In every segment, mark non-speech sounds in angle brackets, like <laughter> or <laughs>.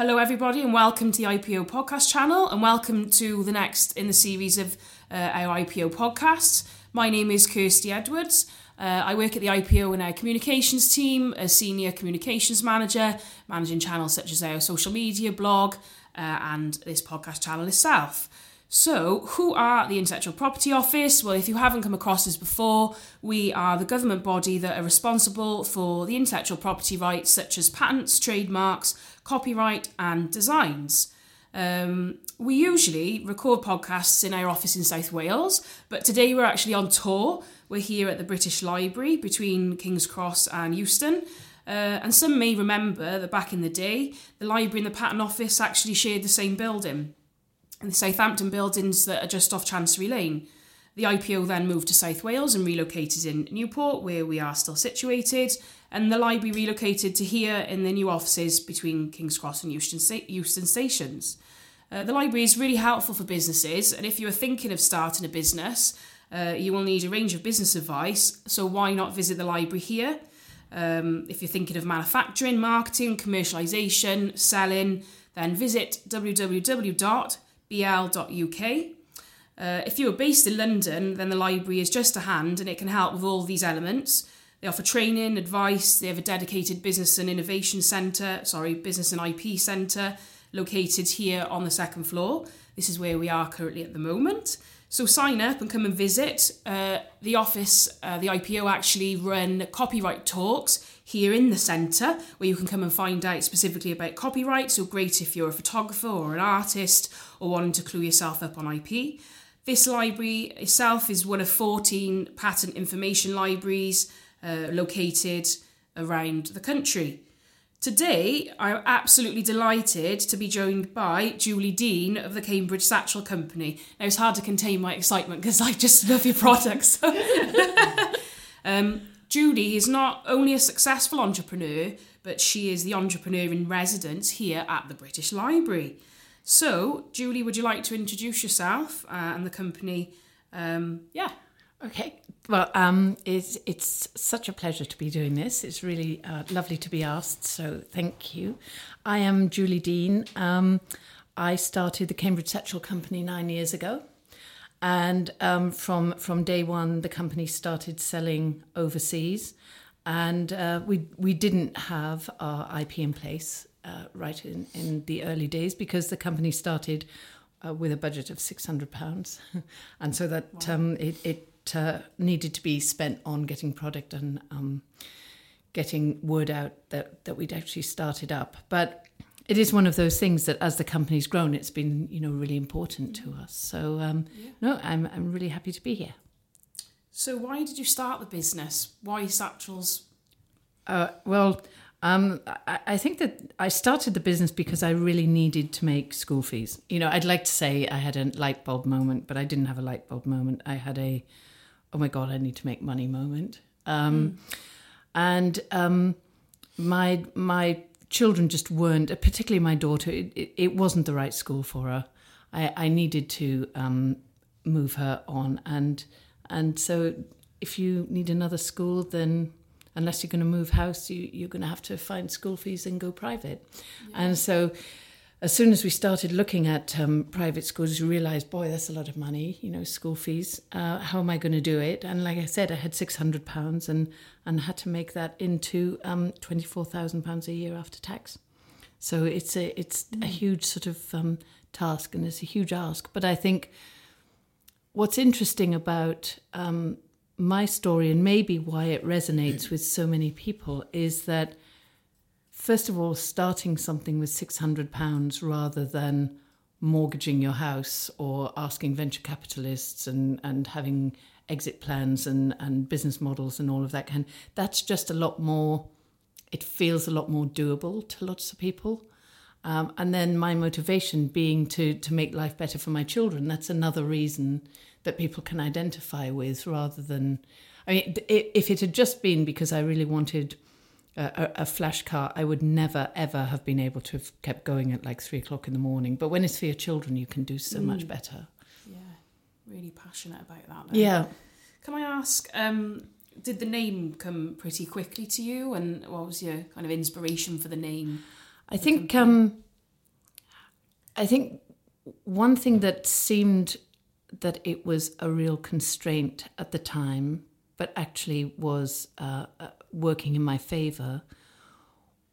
Hello, everybody, and welcome to the IPO podcast channel, and welcome to the next in the series of uh, our IPO podcasts. My name is Kirsty Edwards. Uh, I work at the IPO in our communications team a senior communications manager, managing channels such as our social media, blog, uh, and this podcast channel itself. So, who are the Intellectual Property Office? Well, if you haven't come across us before, we are the government body that are responsible for the intellectual property rights such as patents, trademarks, copyright, and designs. Um, we usually record podcasts in our office in South Wales, but today we're actually on tour. We're here at the British Library between King's Cross and Euston. Uh, and some may remember that back in the day, the library and the patent office actually shared the same building the Southampton buildings that are just off Chancery Lane. The IPO then moved to South Wales and relocated in Newport, where we are still situated, and the library relocated to here in the new offices between King's Cross and Euston, stations. Uh, the library is really helpful for businesses, and if you are thinking of starting a business, uh, you will need a range of business advice, so why not visit the library here? Um, if you're thinking of manufacturing, marketing, commercialisation, selling, then visit www bl.uk. Uh, if you are based in London, then the library is just a hand and it can help with all these elements. They offer training, advice, they have a dedicated business and innovation centre, sorry, business and IP centre located here on the second floor. This is where we are currently at the moment. So sign up and come and visit. Uh, the office, uh, the IPO actually run copyright talks here in the centre where you can come and find out specifically about copyright. So great if you're a photographer or an artist or wanting to clue yourself up on IP. This library itself is one of 14 patent information libraries uh, located around the country. Today, I'm absolutely delighted to be joined by Julie Deane of the Cambridge Satchel Company. Now, it's hard to contain my excitement because I just love your products. <laughs> um, Julie is not only a successful entrepreneur, but she is the entrepreneur in residence here at the British Library. So, Julie, would you like to introduce yourself uh, and the company? Um, yeah. Okay. Well, um, it's it's such a pleasure to be doing this. It's really uh, lovely to be asked. So, thank you. I am Julie Deane. Um, I started the Cambridge Satchel Company nine years ago. And um, from from day one, the company started selling overseas, and uh, we we didn't have our IP in place uh, right in, in the early days because the company started uh, with a budget of six hundred pounds, <laughs> and so that wow. um, it it uh, needed to be spent on getting product and um, getting word out that that we'd actually started up, but it is one of those things that as the company's grown, it's been you know really important to us. So um, yeah. no, I'm I'm really happy to be here. So why did you start the business? Why satchels? Uh, well, um, I, I, think that I started the business because I really needed to make school fees. You know, I'd like to say I had a light bulb moment, but I didn't have a light bulb moment. I had a, oh my god, I need to make money moment. Um, mm. And um, my my children just weren't, particularly my daughter, it, it, it wasn't the right school for her. I, I needed to um, move her on. And, and so if you need another school, then unless you're going to move house, you, you're going to have to find school fees and go private. Yeah. And so as soon as we started looking at um, private schools, we realized, boy, that's a lot of money, you know, school fees. Uh, how am I going to do it? And like I said, I had six hundred pounds, and and had to make that into um, twenty four thousand pounds a year after tax. So it's a it's mm. a huge sort of um, task, and it's a huge ask. But I think what's interesting about um, my story, and maybe why it resonates with so many people, is that first of all, starting something with £600 rather than mortgaging your house or asking venture capitalists and, and having exit plans and, and business models and all of that kind that's just a lot more it feels a lot more doable to lots of people. Um, and then my motivation being to to make life better for my children that's another reason that people can identify with rather than i mean if it had just been because i really wanted a, a, flash car, I would never ever have been able to have kept going at like three o'clock in the morning. But when it's for your children, you can do so mm. much better. Yeah, really passionate about that. Then. Yeah. Can I ask? Um, did the name come pretty quickly to you, and what was your kind of inspiration for the name? I think um, I think one thing that seemed that it was a real constraint at the time, but actually was uh, uh, working in my favor,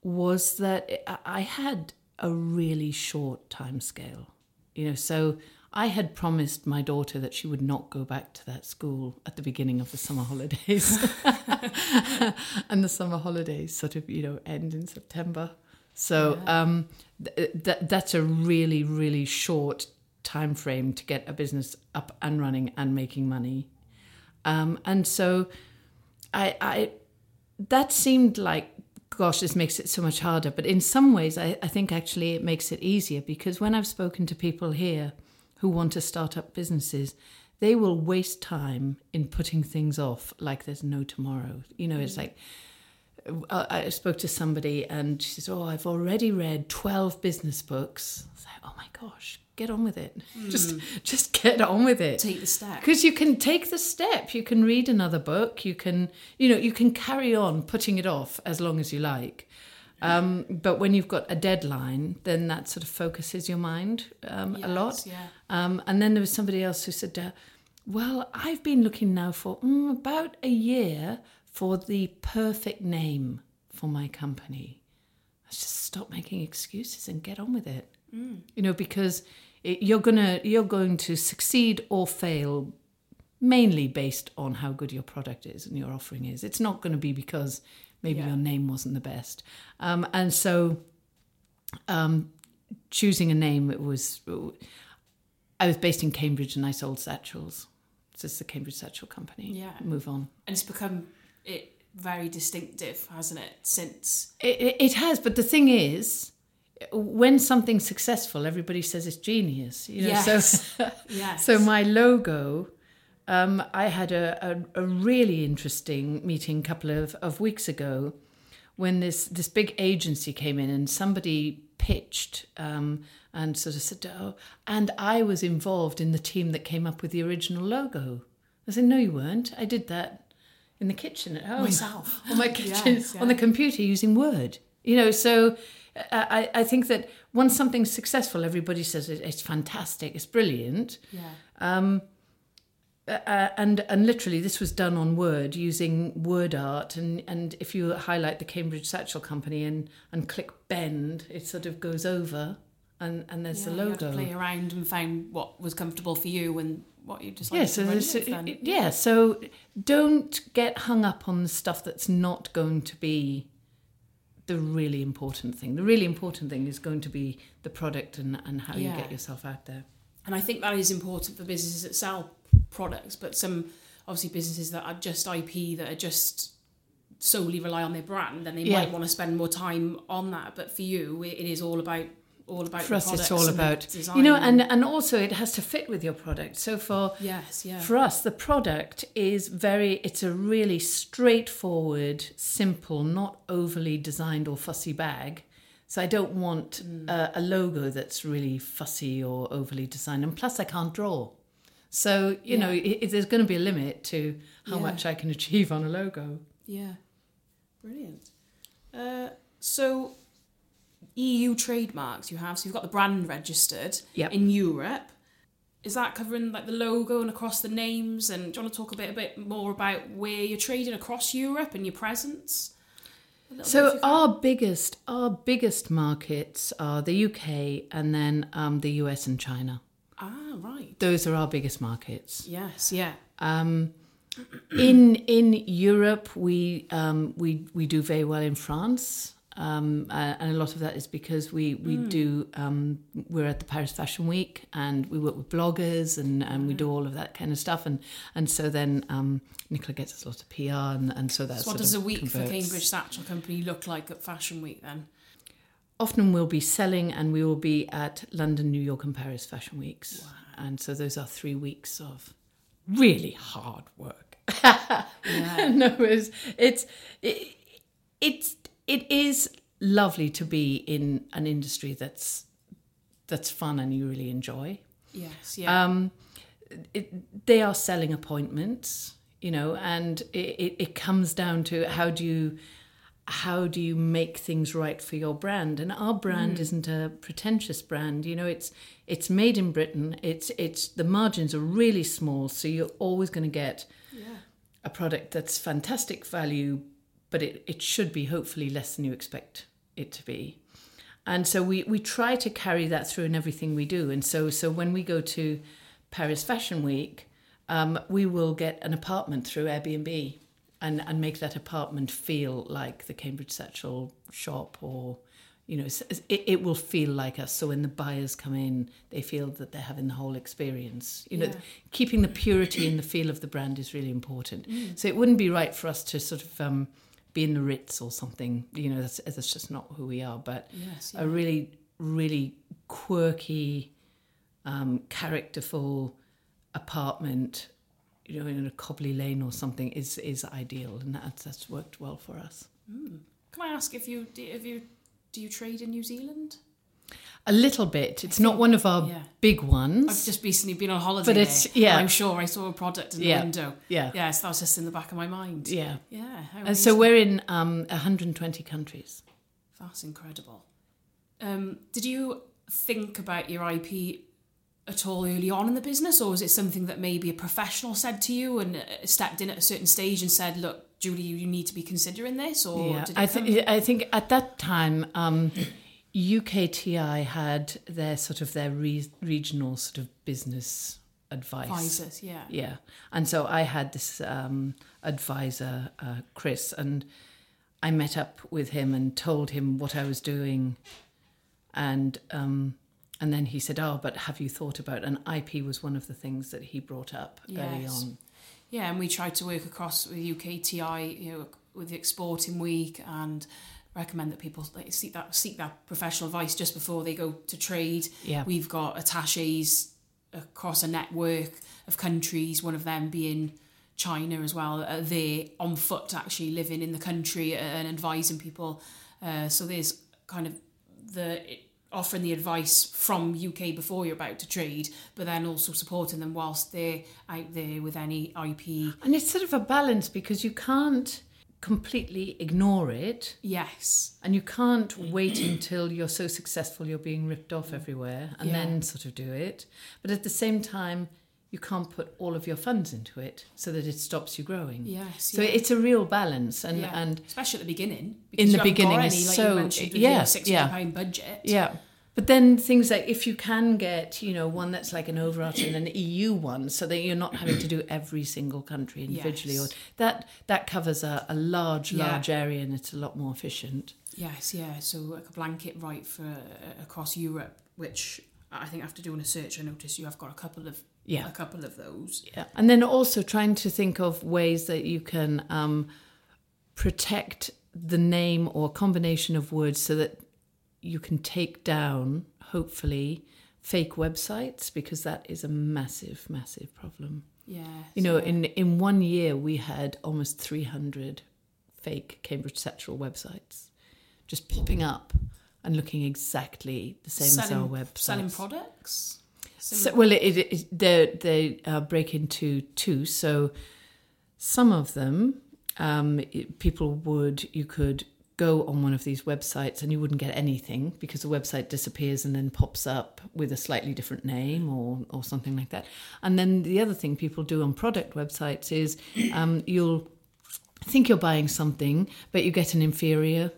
was that I had a really short time scale. You know, so I had promised my daughter that she would not go back to that school at the beginning of the summer holidays. <laughs> and the summer holidays sort of, you know, end in September. So yeah. um, th- th- that's a really, really short time frame to get a business up and running and making money. Um, and so I, I that seemed like gosh, this makes it so much harder. But in some ways, I, I think actually it makes it easier because when I've spoken to people here who want to start up businesses, they will waste time in putting things off like there's no tomorrow. You know, it's mm. like uh, I spoke to somebody and she says, Oh, I've already read 12 business books. I was like, Oh my gosh, get on with it. Mm. <laughs> Just just get on with it. Take the step. Because you can take the step. You can read another book. You can, you know, you can carry on putting it off as long as you like. Um, but when you've got a deadline, then that sort of focuses your mind um, yes, a lot. Yeah. Um, and then there was somebody else who said, uh, Well, I've been looking now for mm, about a year for the perfect name for my company. Let's just stop making excuses and get on with it. Mm. You know, because you're gonna you're going to succeed or fail mainly based on how good your product is and your offering is. It's not going to be because maybe yeah. your name wasn't the best. Um, and so, um, choosing a name it was. I was based in Cambridge and I sold satchels. So it's the Cambridge Satchel Company. Yeah. Move on. And it's become it very distinctive, hasn't it? Since it, it, it has, but the thing is, when something's successful, everybody says it's genius. You know, yes. so <laughs> <laughs> yes. so my logo. Um, I had a, a, a, really interesting meeting a couple of, of weeks ago when this this big agency came in and somebody pitched um, and sort of said, "Oh," and I was involved in the team that came up with the original logo. I said, "No, you weren't. I did that in the kitchen at home myself <laughs> on my kitchen yes, yeah. on the computer using Word." You know, so I, I think that once something's successful, everybody says it, it's fantastic, it's brilliant. Yeah. Um, uh, and and literally, this was done on Word using Word art, and and if you highlight the Cambridge Satchel Company and and click bend, it sort of goes over, and and there's yeah, the logo. You had to play around and find what was comfortable for you and what you just yeah, so, so yeah, so don't get hung up on the stuff that's not going to be the really important thing. The really important thing is going to be the product and, and how yeah. you get yourself out there. And I think that is important for businesses that sell products, but some obviously businesses that are just IP that are just solely rely on their brand, then they yeah. might want to spend more time on that. But for you, it is all about all about for us it's all about you know and and also it has to fit with your product. So for yes yeah. for us the product is very it's a really straightforward simple not overly designed or fussy bag. So i don't want mm. a, a logo that's really fussy or overly designed. And plus i can't draw. So you yeah. know it, there's going to be a limit to how yeah. much i can <laughs> achieve on a logo. Yeah. Brilliant. Uh, so EU trademarks you have. So you've got the brand registered yep. in Europe. Is that covering like the logo and across the names? And do you want to talk a bit a bit more about where you're trading across Europe and your presence? So our biggest our biggest markets are the UK and then um, the US and China. Ah, right. Those are our biggest markets. Yes, yeah. Um, in in Europe, we um, we we do very well in France. Um, uh, and a lot of that is because we we mm. do um, we're at the Paris Fashion Week and we work with bloggers and, and we do all of that kind of stuff and and so then um, Nicola gets us a lot of PR and, and so that's so what does a week converts. for Cambridge Satchel Company look like at Fashion Week then? Often we'll be selling and we will be at London, New York, and Paris Fashion Weeks, wow. and so those are three weeks of really hard work. <laughs> yeah. no, it's it's it, it's it is lovely to be in an industry that's that's fun and you really enjoy. Yes, yeah. Um, it, they are selling appointments, you know, and it, it, it comes down to how do you how do you make things right for your brand? And our brand isn't a pretentious brand. You know, it's it's made in Britain. It's it's the margins are really small, so you're always going to get Yeah. a product that's fantastic value, but it, it should be hopefully less than you expect it to be. And so we, we try to carry that through in everything we do. And so so when we go to Paris Fashion Week, um, we will get an apartment through Airbnb and, and make that apartment feel like the Cambridge Satchel shop or you know it, it will feel like us so when the buyers come in they feel that they're having the whole experience you know Yeah. keeping the purity and the feel of the brand is really important so it wouldn't be right for us to sort of um, be in the ritz or something you know that's, that's just not who we are but Yes. a really really quirky um, characterful apartment you know in a cobbly lane or something is is ideal and that's that's worked well for us Can I ask if you if you do you trade in New Zealand? A little bit it's not one of our yeah. big ones I've just recently been on holiday. But it's- yeah. I'm sure I saw a product in the Yeah. window. yeah Yes, that was just in the back of my mind. yeah Yeah. and so we're in um, 120 countries That's incredible. Um, did you think about your IP at all early on in the business, or was it something that maybe a professional said to you and uh, stepped in at a certain stage and said, "Look, Julie, you, need to be considering this"? Or yeah, I, come? I think at that time, um, UKTI had their sort of their re- regional sort of business advice. Advisors, yeah. Yeah, and so I had this um, advisor, uh, Chris, and I met up with him and told him what I was doing, and um, and then he said, "Oh, but have you thought about?" And IP was one of the things that he brought up early on. Yeah, and we tried to work across with UKTI, you know, with the Exporting Week, and recommend that people like, seek that seek that professional advice just before they go to trade. Yeah. We've got attaches across a network of countries, one of them being China as well. Uh, they're on foot actually living in the country and advising people. Uh, so there's kind of the offering the advice from UK before you're about to trade, but then also supporting them whilst they're out there with any IP. And it's sort of a balance because you can't completely ignore it Yes. and you can't wait until you're so successful you're being ripped off everywhere and Yeah. then sort of do it. But at the same time, you can't put all of your funds into it so that it stops you growing. Yes. So yeah. it's a real balance and yeah. and especially at the beginning. In the beginning any, like so- you mentioned, yeah, your six hundred yeah. pound budget. yeah. But then things like if you can get, you know, one that's like an overarching an EU one, so that you're not having to do every single country individually, Yes. or that that covers a, a large, Yeah. large area and it's a lot more efficient. Yes, yeah. So like a blanket right for uh, across Europe, which I think after doing a search, I noticed you have got a couple of Yeah. a couple of those. Yeah, and then also trying to think of ways that you can um, protect the name or combination of words so that you can take down, hopefully, fake websites because that is a massive, massive problem. Yeah. You know, in in one year we had almost three hundred fake Cambridge Satchel websites just popping up and looking exactly the same as our website. selling products. So, well, it, it, it, they they uh, break into two. So some of them, um, people would you could go on one of these websites and you wouldn't get anything because the website disappears and then pops up with a slightly different name or or something like that. And then the other thing people do on product websites is <coughs> um, you'll think you're buying something, but you get an inferior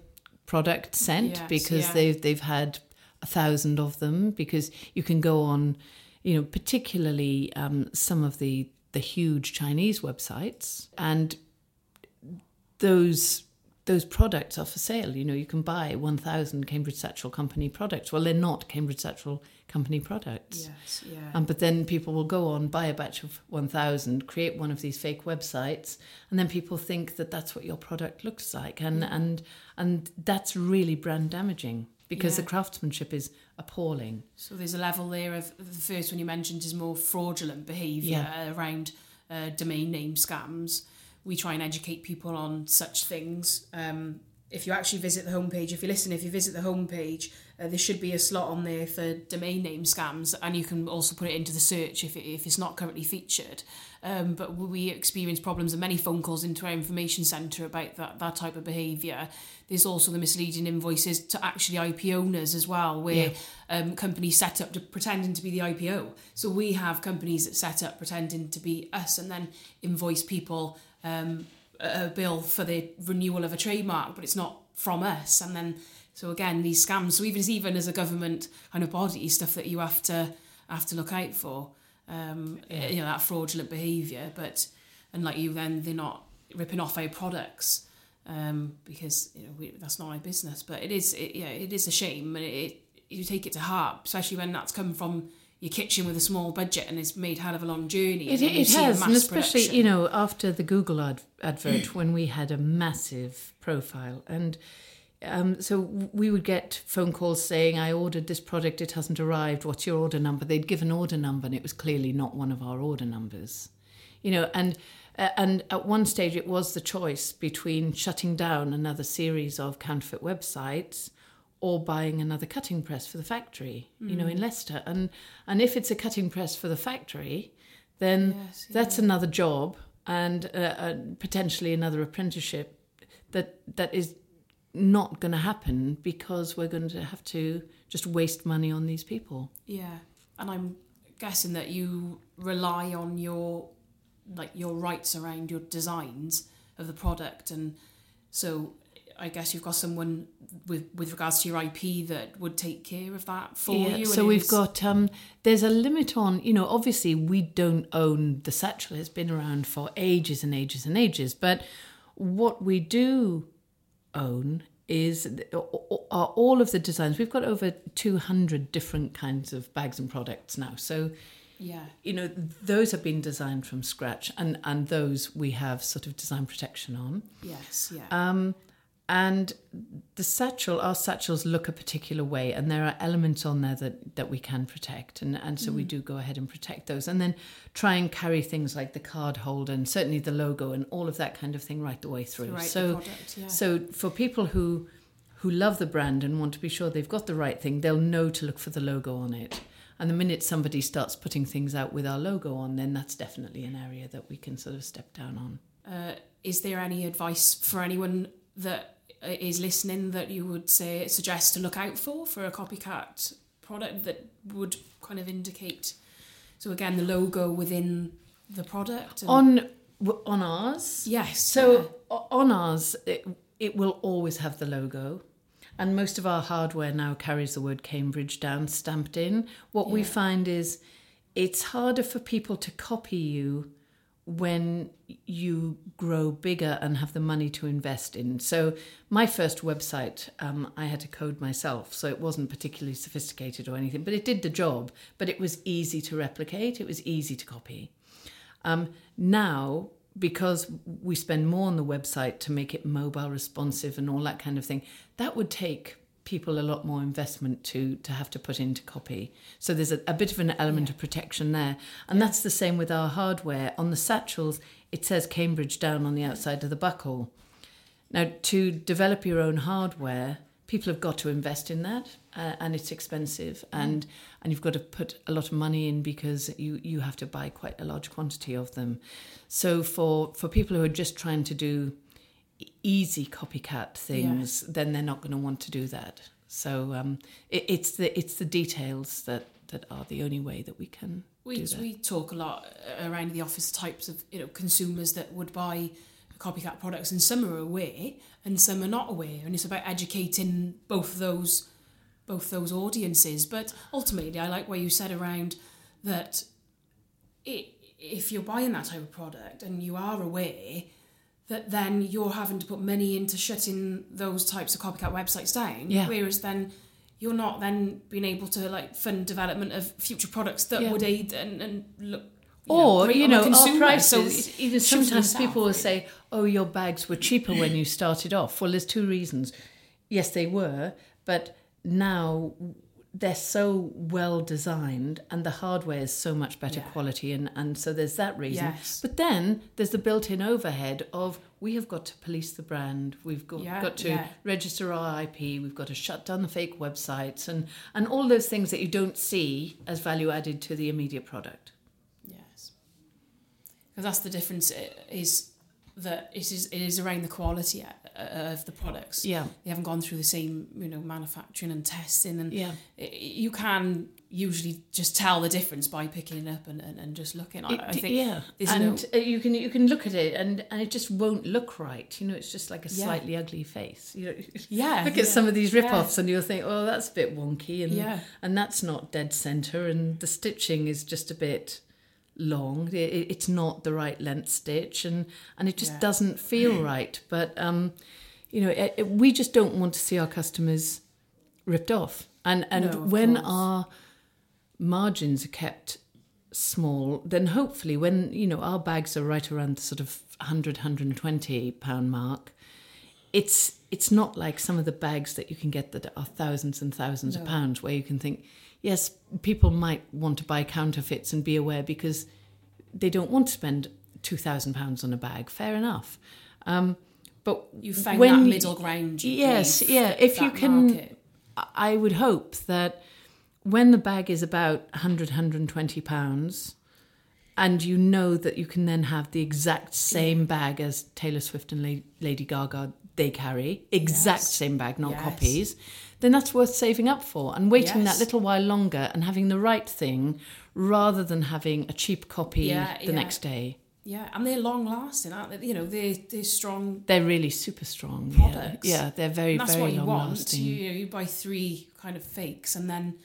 product sent Yes, because yeah. they've they've had a thousand of them because you can go on, you know, particularly um, some of the the huge Chinese websites and those those products are for sale. You know, you can buy one thousand Cambridge Satchel Company products. Well, they're not Cambridge Satchel Company products. Yes, yeah. Um, but then people will go on, buy a batch of 1,000, create one of these fake websites, and then people think that that's what your product looks like. And, and, and that's really brand damaging because Yeah. the craftsmanship is appalling. So there's a level there of the first one you mentioned is more fraudulent behaviour Yeah. around uh, domain name scams. We try and educate people on such things. Um, if you actually visit the homepage, if you listen, if you visit the homepage uh, there should be a slot on there for domain name scams, and you can also put it into the search if, it, if it's not currently featured. Um, but we experience problems and many phone calls into our information centre about that, that type of behaviour. There's also the misleading invoices to actually IP owners as well, where yeah. um, companies set up to pretending to be the IPO. So we have companies that set up pretending to be us and then invoice people um, a bill for the renewal of a trademark, but it's not from us. And then so again, these scams. So even as even as a government kind of body, stuff that you have to have to look out for. Um, yeah. You know that fraudulent behaviour, but and like you, then they're not ripping off our products um, because you know we, that's not our business. But it is, it, yeah, it is a shame, and it, it you take it to heart, especially when that's come from your kitchen with a small budget and it's made hell of a long journey. It, it has, and especially production. you know after the Google ad- advert <clears throat> when we had a massive profile and um, so we would get phone calls saying, I ordered this product, it hasn't arrived, what's your order number? They'd give an order number and it was clearly not one of our order numbers. You know, and uh, and at one stage it was the choice between shutting down another series of counterfeit websites or buying another cutting press for the factory, mm. you know, in mm. Leicester. And and if it's a cutting press for the factory, then yes, yeah. that's another job and uh, uh, potentially another apprenticeship that that is not going to happen because we're going to have to just waste money on these people. Yeah, and I'm guessing that you rely on your like your rights around your designs of the product, and so I guess you've got someone with with regards to your IP that would take care of that for yeah, you. So we've got um, there's a limit on you know obviously we don't own the satchel. It's been around for ages and ages and ages, but what we do own is are all of the designs. We've got over 200 different kinds of bags and products now. So, yeah, you know, those have been designed from scratch, and and those we have sort of design protection on. Yes, yeah. Um, and the satchel, our satchels look a particular way, and there are elements on there that, that we can protect, and, and so mm. we do go ahead and protect those, and then try and carry things like the card holder and certainly the logo and all of that kind of thing right the way through. Right so, product, yeah. so for people who who love the brand and want to be sure they've got the right thing, they'll know to look for the logo on it. And the minute somebody starts putting things out with our logo on, then that's definitely an area that we can sort of step down on. Uh, is there any advice for anyone that Uh, is listening that you would say suggest to look out for for a copycat product that would kind of indicate so again the logo within the product on on ours yes so yeah. on ours it, it will always have the logo and most of our hardware now carries the word cambridge down stamped in what yeah. we find is it's harder for people to copy you when you grow bigger and have the money to invest in. So, my first website, um, I had to code myself, so it wasn't particularly sophisticated or anything, but it did the job. But it was easy to replicate, it was easy to copy. Um, now, because we spend more on the website to make it mobile responsive and all that kind of thing, that would take people a lot more investment to to have to put into copy. So there's a, a bit of an element yeah. of protection there. And yeah. that's the same with our hardware. On the satchels, it says Cambridge down on the outside of the buckle. Now, to develop your own hardware, people have got to invest in that, uh, and it's expensive, mm. and and you've got to put a lot of money in because you you have to buy quite a large quantity of them. So for for people who are just trying to do easy copycat things, yes. then they're not going to want to do that. So um, it, it's the it's the details that that are the only way that we can. We we talk a lot around the office types of you know consumers that would buy copycat products, and some are aware and some are not aware, and it's about educating both those both those audiences. But ultimately, I like what you said around that. It, if you're buying that type of product and you are aware that then you're having to put money into shutting those types of copycat websites down. Yeah. Whereas then you're not then being able to like fund development of future products that yeah. would aid and, and look you or know, you know our prices so even sometimes people will say oh your bags were cheaper when you started off well there's two reasons yes they were but now they're so well designed and the hardware is so much better yeah. quality and, and so there's that reason yes. but then there's the built-in overhead of we have got to police the brand. We've got, Yeah, got to yeah. register our IP. We've got to shut down the fake websites and, and all those things that you don't see as value added to the immediate product. Yes. Because that's the difference is that it is it is around the quality of the products. Yeah. They haven't gone through the same, you know, manufacturing and testing and Yeah. you can usually just tell the difference by picking it up and, and, and just looking. I, I think yeah, and no uh, you can you can look at it and and it just won't look right. You know, it's just like a Yeah. slightly ugly face. You know, <laughs> Yeah, look yeah, at some of these yeah. rip-offs and you'll think, oh, that's a bit wonky, and Yeah. and that's not dead center, and the stitching is just a bit long. It, it- it's not the right length stitch, and and it just Yeah. doesn't feel <clears throat> right. But um, you know, it, it- we just don't want to see our customers ripped off, and and No, when course. our margins are kept small, then hopefully when, you know, our bags are right around the sort of 100, 120 pound mark, it's it's not like some of the bags that you can get that are thousands and thousands of pounds where you can think, yes, people might want to buy counterfeits and be aware because they don't want to spend two thousand pounds on a bag. Fair enough. Um, but you found when that middle ground. Yes, believe, yeah. If you can, market. I would hope that when the bag is about 100, 120 pounds, and you know that you can then have the exact same bag as Taylor Swift and Lady Gaga they carry, exact Yes. same bag, not Yes. copies, then that's worth saving up for and waiting that little while longer and having the right thing rather than having a cheap copy Yeah, the yeah. next day. Yeah, and they're long lasting, aren't they? You know, they're they're strong. They're really super strong. Products. Yeah, yeah they're very, And that's very what you long want. lasting. You, you know, you buy three kind of fakes, and then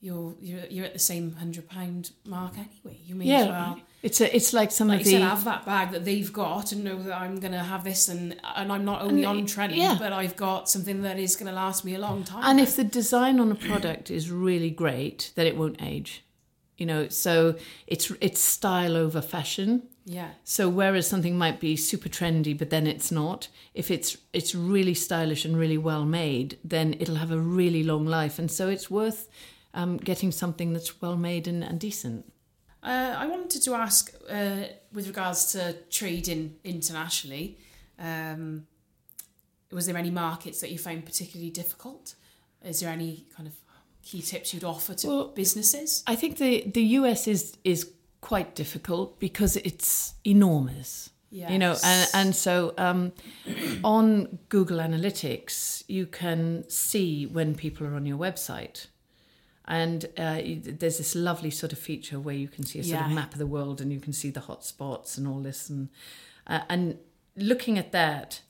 you're you're you're at the same hundred pound mark anyway. You may as well. it's a, it's like some Like of you the said, have that bag that they've got and know that I'm going to have this and and I'm not only on trend, yeah. but I've got something that is going to last me a long time. And if the design on a product is really great, then it won't age. You know, so it's it's style over fashion. yeah, So whereas something might be super trendy, but then it's not, if it's it's really stylish and really well made, then it'll have a really long life. And so it's worth um, getting something that's well made and, and decent. Uh, I wanted to ask, uh, with regards to trading internationally, um, was there any markets that you found particularly difficult? Is there any kind of key tips you'd offer to Well, businesses? I think the the US is is quite difficult because it's enormous. Yes. You know, and, and so um, on Google Analytics, you can see when people are on your website. And uh, there's this lovely sort of feature where you can see a sort Yeah. of map of the world and you can see the hot spots and all this. And, uh, and looking at that,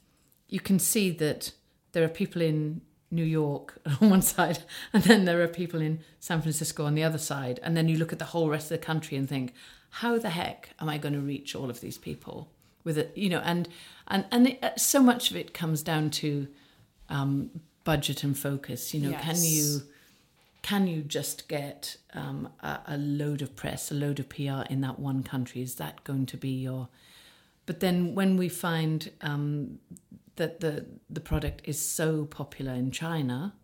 you can see that there are people in New York <laughs> on one side, and then there are people in San Francisco on the other side. And then you look at the whole rest of the country and think, how the heck am I going to reach all of these people? With it, you know, and and and it, uh, so much of it comes down to um, budget and focus. You know, can you can you just get um, a, a load of press, a load of PR in that one country? Is that going to be your? But then when we find um, that the the product is so popular in China,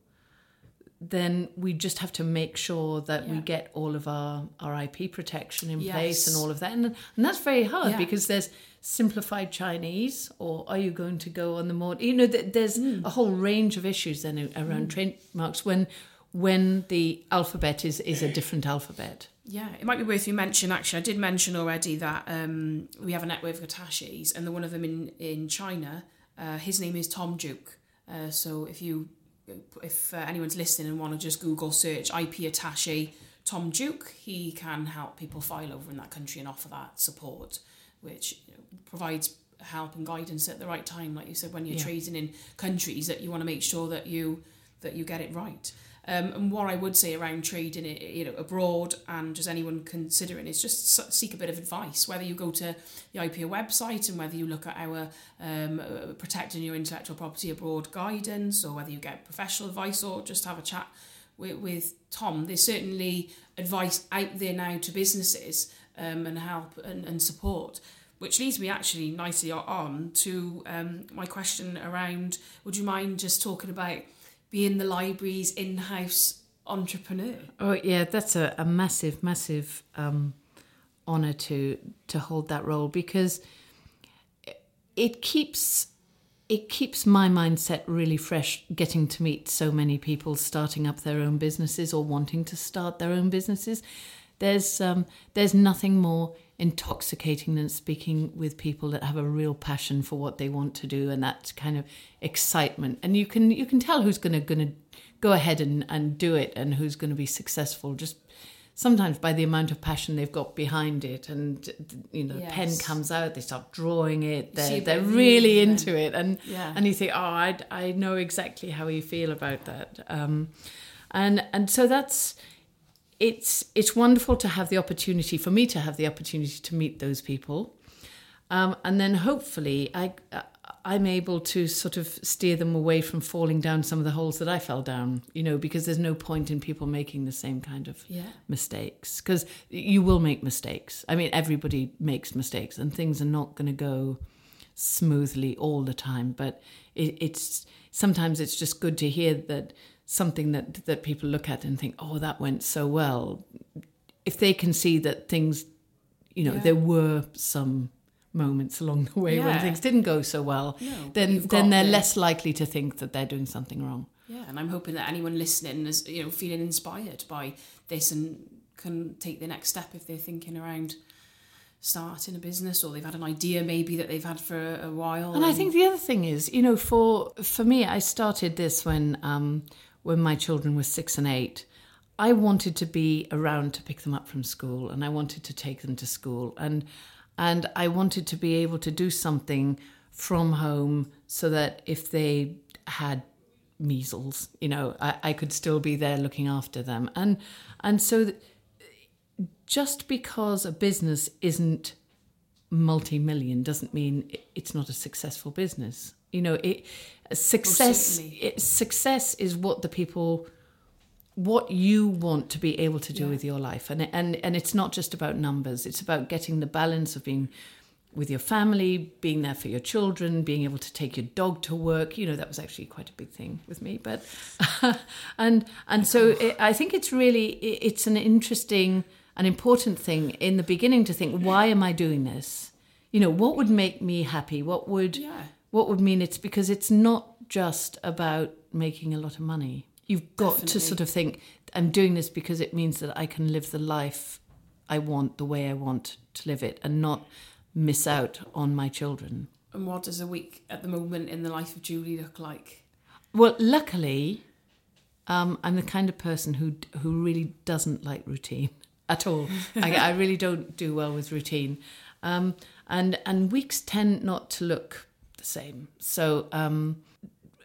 then we just have to make sure that we get all of our, our IP protection in place and all of that. And, and that's very hard Yeah. because there's simplified Chinese, or are you going to go on the more, you know, there's Hmm. a whole range of issues then around trademarks when when the alphabet is, is a different alphabet. Yeah, it might be worth you mention. Actually, I did mention already that um, we have a network of attachés, and the one of them in in China. Uh, his name is Tom Duke. Uh, so if you if uh, anyone's listening and want to just Google search IP attaché Tom Duke, he can help people file over in that country and offer that support, which you know, provides help and guidance at the right time. Like you said, when you're Yeah. trading in countries, that you want to make sure that you that you get it right. Um, and what I would say around trading, it, you know, abroad and just anyone considering is just seek a bit of advice. Whether you go to the IPO website and whether you look at our um, uh, protecting your intellectual property abroad guidance, or whether you get professional advice or just have a chat with, with Tom. There's certainly advice out there now to businesses um, and help and, and support. Which leads me actually nicely on to um, my question around would you mind just talking about being the library's in-house entrepreneur. Oh yeah, that's a, a massive, massive um, honor to to hold that role because it keeps it keeps my mindset really fresh getting to meet so many people starting up their own businesses or wanting to start their own businesses there's um, there's nothing more intoxicating than speaking with people that have a real passion for what they want to do and that kind of excitement and you can you can tell who's going to going to go ahead and, and do it and who's going to be successful just sometimes by the amount of passion they've got behind it and you know yes. the pen comes out they start drawing it they're, they're really into it and yeah. and you think oh I, I know exactly how you feel about that um, and and so that's it's it's wonderful to have the opportunity for me to have the opportunity to meet those people um, and then hopefully I I'm able to sort of steer them away from falling down some of the holes that I fell down, you know, because there's no point in people making the same kind of yeah. mistakes because you will make mistakes. I mean, everybody makes mistakes and things are not going to go smoothly all the time, but it, it's sometimes it's just good to hear that something that that people look at and think, "Oh, that went so well." If they can see that things, you know, yeah. there were some moments along the way yeah. when things didn't go so well, no, then then they're less likely to think that they're doing something wrong. Yeah, and I'm hoping that anyone listening is you know feeling inspired by this and can take the next step if they're thinking around starting a business or they've had an idea maybe that they've had for a, while. And, and, I think the other thing is, you know, for for me, I started this when um, when my children were six and eight. I wanted to be around to pick them up from school, and I wanted to take them to school, and and I wanted to be able to do something from home so that if they had measles, you know, I, I could still be there looking after them. And and so just because a business isn't multi-million doesn't mean it's not a successful business. You know, it success it, success is what the people what you want to be able to do yeah. with your life. And and and it's not just about numbers. It's about getting the balance of being with your family being there for your children being able to take your dog to work. You know that was actually quite a big thing with me but <laughs> and and so it, i think it's really it's an interesting an important thing in the beginning to think why am i doing this? You know what would make me happy? What would yeah. What would mean it's because it's not just about making a lot of money You've got Definitely. to sort of think, I'm doing this because it means that I can live the life I want the way I want to live it and not miss out on my children. And what does a week at the moment in the life of Julie look like? Well, luckily, um, I'm the kind of person who who really doesn't like routine <laughs> at all. I, I, really don't do well with routine, um, and and weeks tend not to look the same. So um,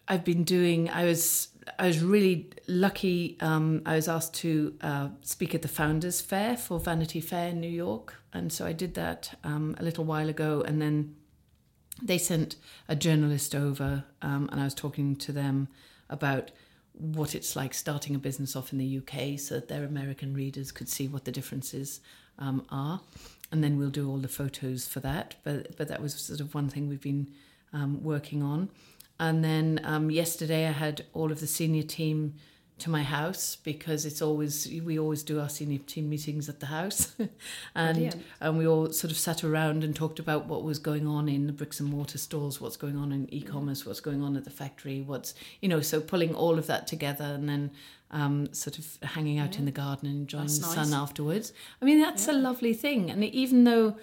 I've been doing. I was I was really lucky. Um, I was asked to uh, speak at the Founders Fair for Vanity Fair in New York, and so I did that um, a little while ago. And then they sent a journalist over, um, and I was talking to them about what it's like starting a business off in the UK, so that their American readers could see what the differences um, are. And then we'll do all the photos for that. But but that was sort of one thing we've been um, working on. And then um, yesterday I had all of the senior team to my house because it's always we always do our senior team meetings at the house <laughs> and and we all sort of sat around and talked about what was going on in the bricks and mortar stores what's going on in e-commerce what's going on at the factory what's you know so pulling all of that together and then um, sort of hanging out yeah. in the garden and enjoying that's the nice. sun afterwards i mean that's yeah. a lovely thing and even though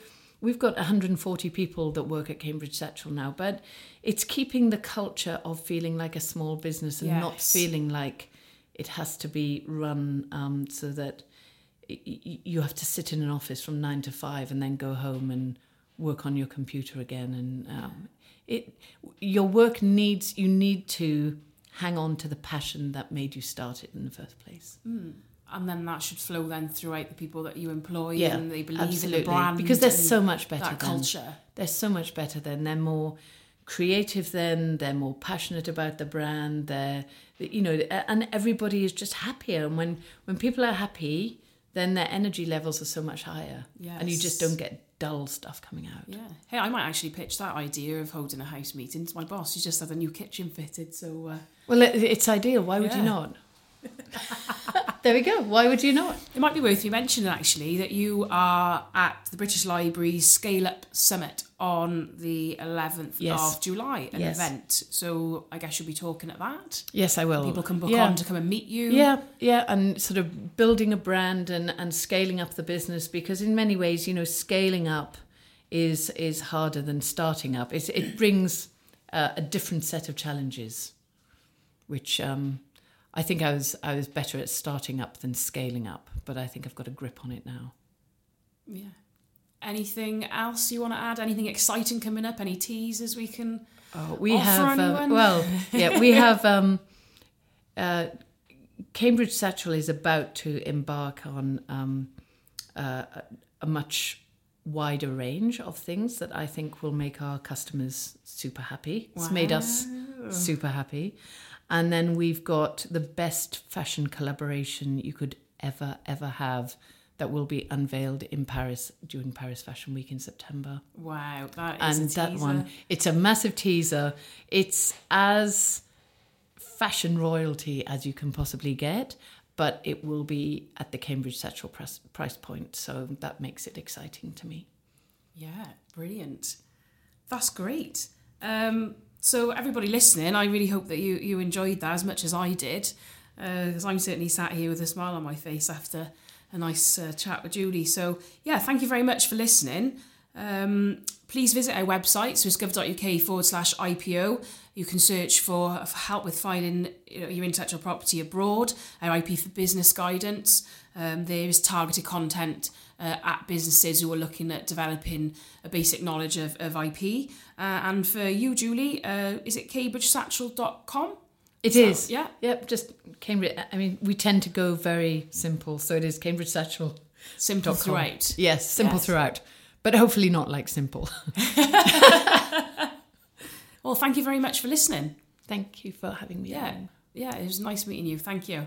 we've got 140 people that work at Cambridge Satchel now, but it's keeping the culture of feeling like a small business and yes. not feeling like it has to be run um, so that you have to sit in an office from nine to five and then go home and work on your computer again. And um, it, your work needs you need to hang on to the passion that made you start it in the first place. Mm and then that should flow then throughout the people that you employ yeah, and they believe absolutely. in the brand because they're so much better that than, culture. they're so much better than they're more creative then they're more passionate about the brand they're you know and everybody is just happier. And when when people are happy then their energy levels are so much higher. Yes. and you just don't get dull stuff coming out. Yeah. Hey i might actually pitch that idea of holding a house meeting to my boss. He's just had a new kitchen fitted so uh, well it's ideal. Why would yeah. you not <laughs> There we go. Why would you not? It might be worth you mentioning actually that you are at the British Library's Scale Up Summit on the 11th Yes. of July, an Yes. event. So I guess you'll be talking at that. Yes, I will. People can book Yeah. on to come and meet you. Yeah, yeah, and sort of building a brand and, and scaling up the business because in many ways, you know, scaling up is is harder than starting up. It's, it brings uh, a different set of challenges, which um, I think I was I was better at starting up than scaling up, but I think I've got a grip on it now. Yeah. Anything else you want to add? Anything exciting coming up? Any teasers we can? Oh, we have uh, well, <laughs> yeah, we have. Um, uh, Cambridge Satchel is about to embark on um, uh, a- a much wider range of things that I think will make our customers super happy. It's made us super happy. And then we've got the best fashion collaboration you could ever, ever have that will be unveiled in Paris during Paris Fashion Week in September Wow, that is and that one it's a massive teaser it's as fashion royalty as you can possibly get but it will be at the cambridge satchel price, price point so that makes it exciting to me Yeah, brilliant. That's great. Um, so everybody listening, I really hope that you you enjoyed that as much as I did, because I'm certainly sat here with a smile on my face after a nice uh, chat with Julie. So yeah, thank you very much for listening. Um, please visit our website, so it's gov.uk forward slash IPO. You can search for, for help with filing you know, your intellectual property abroad, our IP for business guidance. Um, there is targeted content uh, at businesses who are looking at developing a basic knowledge of, of IP. Uh, and for you, Julie, uh, is it cambridgesatchel.com? It is. yeah. Yep. Just Cambridge. I mean, we tend to go very simple, so it is Cambridge Satchel. Simple com. throughout. Yes, simple Yes. throughout, but hopefully not like simple. <laughs> <laughs> Well, thank you very much for listening. Thank you for having me. Yeah. on. Yeah, it was nice meeting you. Thank you.